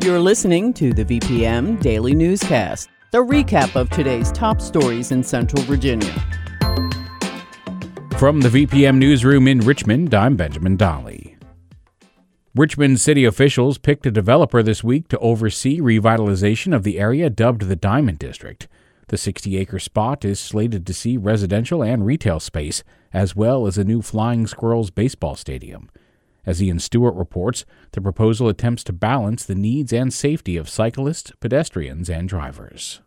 You're listening to the VPM Daily Newscast, the recap of today's top stories in Central Virginia. From the VPM Newsroom in Richmond, I'm Benjamin Dolly. Richmond city officials picked a developer this week to oversee revitalization of the area dubbed the Diamond District. The 60 acre spot is slated to see residential and retail space, as well as a new Flying Squirrels baseball stadium. As Ian Stewart reports, the proposal attempts to balance the needs and safety of cyclists, pedestrians, and drivers.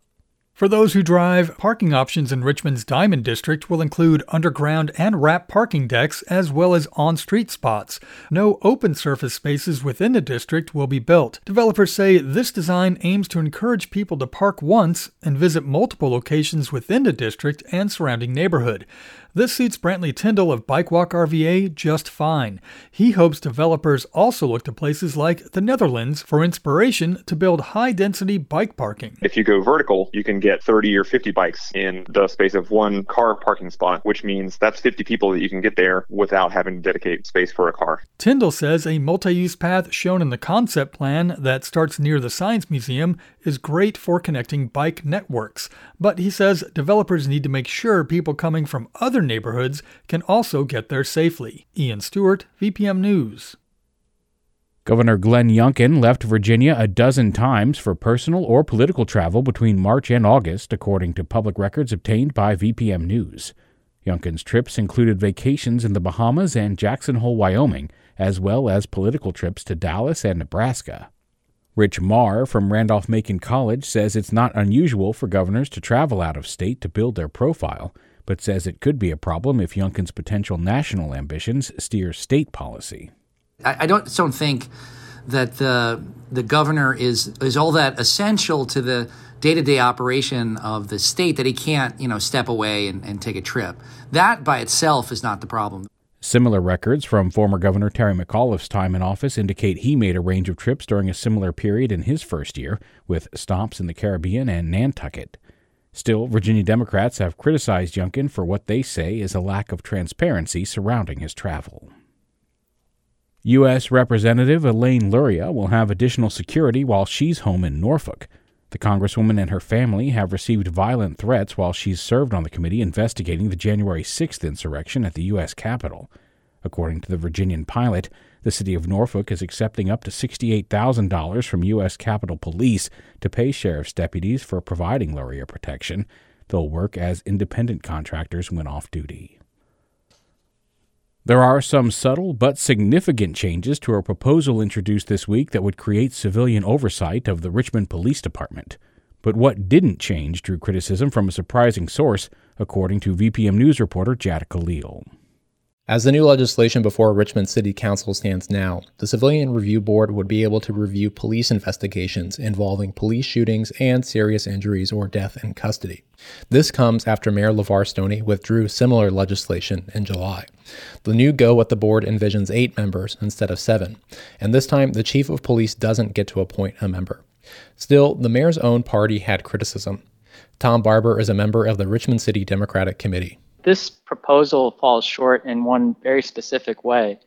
For those who drive, parking options in Richmond's Diamond District will include underground and wrap parking decks as well as on street spots. No open surface spaces within the district will be built. Developers say this design aims to encourage people to park once and visit multiple locations within the district and surrounding neighborhood. This suits Brantley Tyndall of Bikewalk RVA just fine. He hopes developers also look to places like the Netherlands for inspiration to build high density bike parking. If you go vertical, you can get 30 or 50 bikes in the space of one car parking spot, which means that's 50 people that you can get there without having to dedicate space for a car. Tyndall says a multi use path shown in the concept plan that starts near the Science Museum is great for connecting bike networks. But he says developers need to make sure people coming from other neighborhoods can also get there safely. Ian Stewart, VPM News. Governor Glenn Youngkin left Virginia a dozen times for personal or political travel between March and August, according to public records obtained by VPM News. Youngkin's trips included vacations in the Bahamas and Jackson Hole, Wyoming, as well as political trips to Dallas and Nebraska. Rich Meagher from Randolph Macon College says it's not unusual for governors to travel out of state to build their profile, but says it could be a problem if Youngkin's potential national ambitions steer state policy. I, don't don't think that the the governor is is all that essential to the day to day operation of the state that he can't you know step away and, and take a trip. That by itself is not the problem. Similar records from former Governor Terry McAuliffe's time in office indicate he made a range of trips during a similar period in his first year, with stops in the Caribbean and Nantucket. Still, Virginia Democrats have criticized Youngkin for what they say is a lack of transparency surrounding his travel. U.S. Representative Elaine Luria will have additional security while she's home in Norfolk. The Congresswoman and her family have received violent threats while she's served on the committee investigating the January 6th insurrection at the U.S. Capitol. According to the Virginian pilot, the city of Norfolk is accepting up to $68,000 from U.S. Capitol Police to pay sheriff's deputies for providing Luria protection. They'll work as independent contractors when off duty. There are some subtle but significant changes to a proposal introduced this week that would create civilian oversight of the Richmond Police Department. But what didn't change drew criticism from a surprising source, according to VPM News reporter Jad Khalil. As the new legislation before Richmond City Council stands now, the Civilian Review Board would be able to review police investigations involving police shootings and serious injuries or death in custody. This comes after Mayor LeVar Stoney withdrew similar legislation in July. The new go at the board envisions eight members instead of seven, and this time the chief of police doesn't get to appoint a member. Still, the mayor's own party had criticism. Tom Barber is a member of the Richmond City Democratic Committee. This proposal falls short in one very specific way.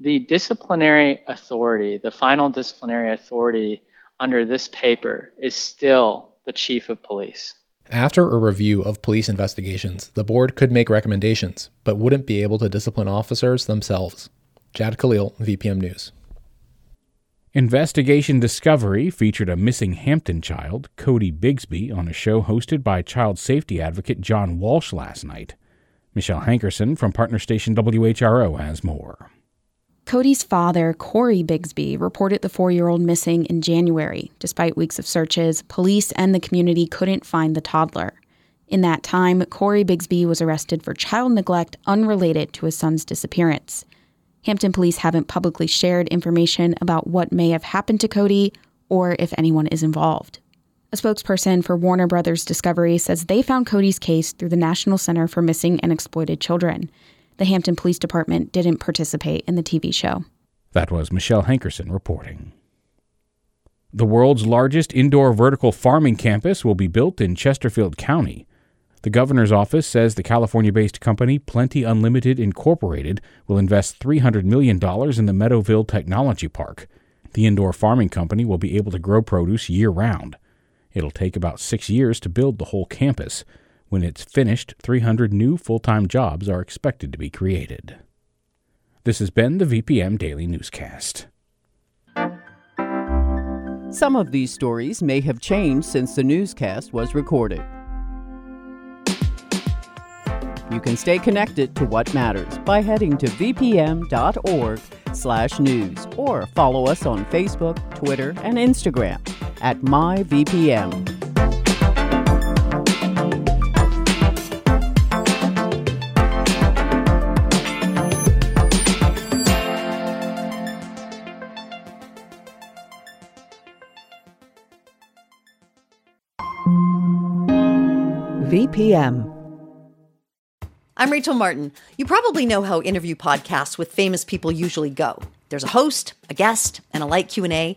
The disciplinary authority, the final disciplinary authority under this paper, is still the chief of police. After a review of police investigations, the board could make recommendations, but wouldn't be able to discipline officers themselves. Jad Khalil, VPM News. Investigation Discovery featured a missing Hampton child, Cody Bigsby, on a show hosted by child safety advocate John Walsh last night. Michelle Hankerson from partner station WHRO has more. Cody's father, Corey Bigsby, reported the four year old missing in January. Despite weeks of searches, police and the community couldn't find the toddler. In that time, Corey Bigsby was arrested for child neglect unrelated to his son's disappearance. Hampton police haven't publicly shared information about what may have happened to Cody or if anyone is involved. A spokesperson for Warner Brothers Discovery says they found Cody's case through the National Center for Missing and Exploited Children. The Hampton Police Department didn't participate in the TV show. That was Michelle Hankerson reporting. The world's largest indoor vertical farming campus will be built in Chesterfield County. The governor's office says the California based company Plenty Unlimited Incorporated will invest $300 million in the Meadowville Technology Park. The indoor farming company will be able to grow produce year round. It'll take about six years to build the whole campus. When it's finished, 300 new full time jobs are expected to be created. This has been the VPM Daily Newscast. Some of these stories may have changed since the newscast was recorded. You can stay connected to what matters by heading to vpm.org/news or follow us on Facebook, Twitter, and Instagram at myvpm. VPM. VPM. I'm Rachel Martin. You probably know how interview podcasts with famous people usually go. There's a host, a guest, and a light Q&A.